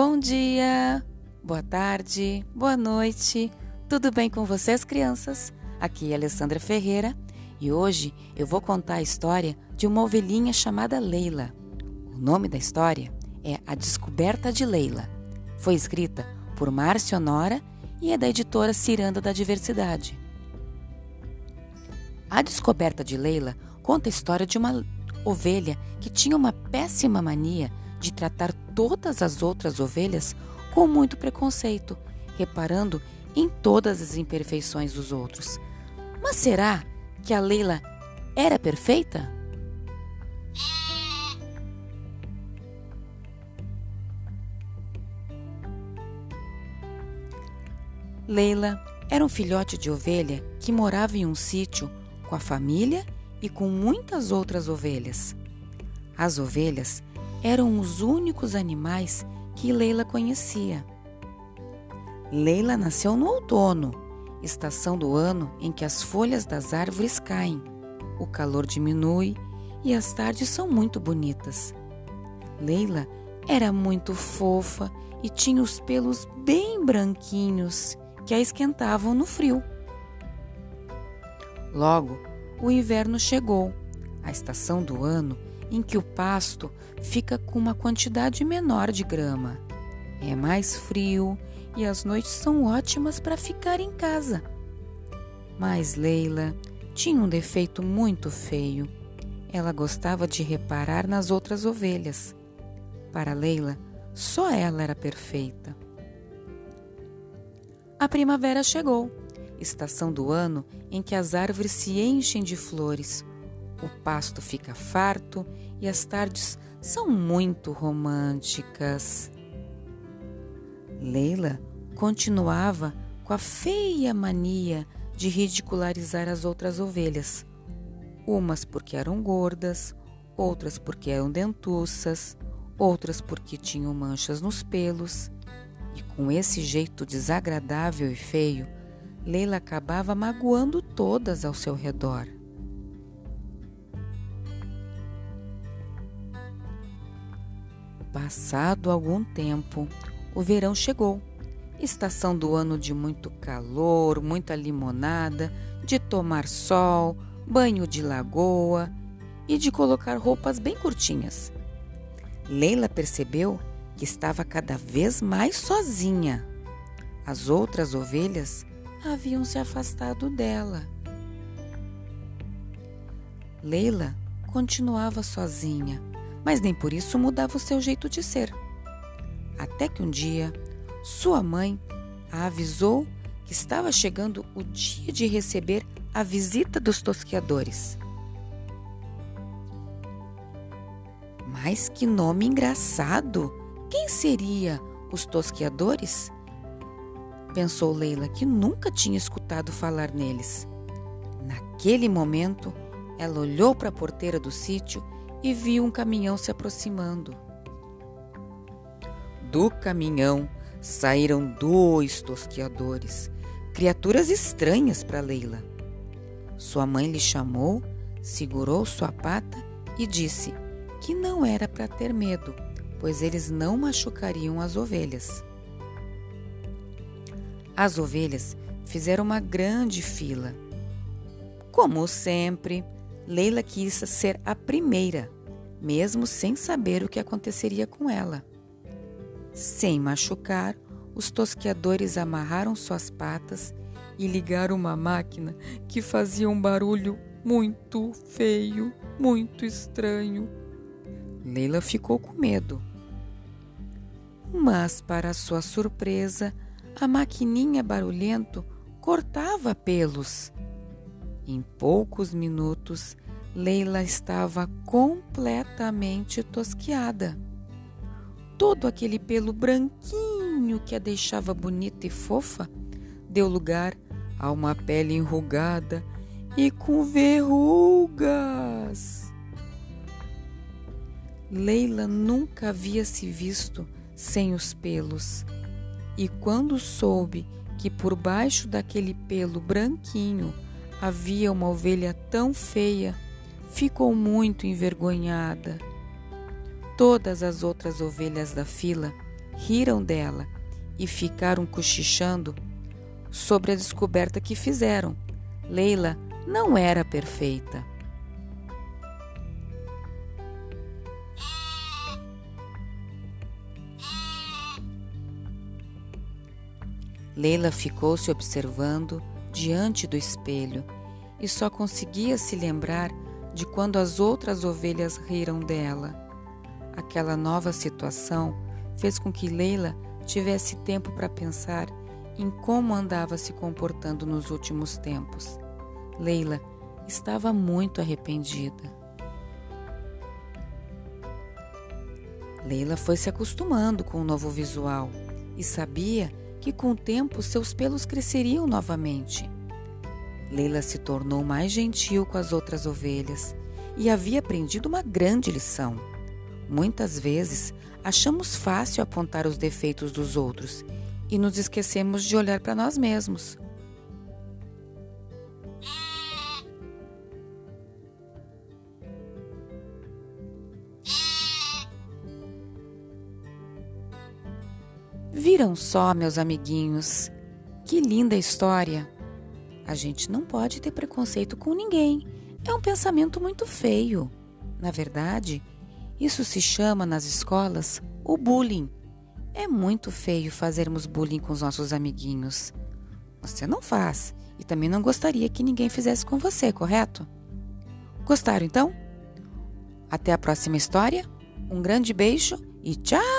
Bom dia, boa tarde, boa noite. Tudo bem com vocês, crianças? Aqui é Alessandra Ferreira e hoje eu vou contar a história de uma ovelhinha chamada Leila. O nome da história é A Descoberta de Leila. Foi escrita por Márcio Honora e é da editora Ciranda da Diversidade. A Descoberta de Leila conta a história de uma ovelha que tinha uma péssima mania de tratar todas as outras ovelhas com muito preconceito, reparando em todas as imperfeições dos outros. Mas será que a Leila era perfeita? Leila era um filhote de ovelha que morava em um sítio com a família e com muitas outras ovelhas. As ovelhas eram os únicos animais que Leila conhecia. Leila nasceu no outono, estação do ano em que as folhas das árvores caem, o calor diminui e as tardes são muito bonitas. Leila era muito fofa e tinha os pelos bem branquinhos que a esquentavam no frio. Logo, o inverno chegou, a estação do ano em que o pasto fica com uma quantidade menor de grama. É mais frio e as noites são ótimas para ficar em casa. Mas Leila tinha um defeito muito feio. Ela gostava de reparar nas outras ovelhas. Para Leila, só ela era perfeita. A primavera chegou, estação do ano em que as árvores se enchem de flores, o pasto fica farto e as tardes são muito românticas. Leila continuava com a feia mania de ridicularizar as outras ovelhas, umas porque eram gordas, outras porque eram dentuças, outras porque tinham manchas nos pelos. E com esse jeito desagradável e feio, Leila acabava magoando todas ao seu redor. Passado algum tempo, o verão chegou. Estação do ano de muito calor, muita limonada, de tomar sol, banho de lagoa e de colocar roupas bem curtinhas. Leila percebeu que estava cada vez mais sozinha. As outras ovelhas haviam se afastado dela. Leila continuava sozinha mas nem por isso mudava o seu jeito de ser. Até que um dia, sua mãe a avisou que estava chegando o dia de receber a visita dos tosqueadores. Mas que nome engraçado! Quem seria os tosqueadores? Pensou Leila, que nunca tinha escutado falar neles. Naquele momento, ela olhou para a porteira do sítio e viu um caminhão se aproximando. Do caminhão saíram dois tosqueadores, criaturas estranhas para Leila. Sua mãe lhe chamou, segurou sua pata e disse que não era para ter medo, pois eles não machucariam as ovelhas. As ovelhas fizeram uma grande fila. Como sempre, Leila quis ser a primeira, mesmo sem saber o que aconteceria com ela. Sem machucar, os tosqueadores amarraram suas patas e ligaram uma máquina que fazia um barulho muito feio, muito estranho. Leila ficou com medo. Mas, para sua surpresa, a maquininha barulhento cortava pelos em poucos minutos, Leila estava completamente tosquiada. Todo aquele pelo branquinho que a deixava bonita e fofa deu lugar a uma pele enrugada e com verrugas. Leila nunca havia se visto sem os pelos, e quando soube que por baixo daquele pelo branquinho havia uma ovelha tão feia, ficou muito envergonhada. Todas as outras ovelhas da fila riram dela e ficaram cochichando sobre a descoberta que fizeram. Leila não era perfeita. Leila ficou se observando diante do espelho e só conseguia se lembrar de quando as outras ovelhas riram dela. Aquela nova situação fez com que Leila tivesse tempo para pensar em como andava se comportando nos últimos tempos. Leila estava muito arrependida. Leila foi se acostumando com o novo visual e sabia que com o tempo seus pelos cresceriam novamente. Leila se tornou mais gentil com as outras ovelhas e havia aprendido uma grande lição. Muitas vezes achamos fácil apontar os defeitos dos outros e nos esquecemos de olhar para nós mesmos. Viram só, meus amiguinhos, que linda história! A gente não pode ter preconceito com ninguém. É um pensamento muito feio. Na verdade, isso se chama nas escolas o bullying. É muito feio fazermos bullying com os nossos amiguinhos. Você não faz e também não gostaria que ninguém fizesse com você, correto? Gostaram então? Até a próxima história. Um grande beijo e tchau!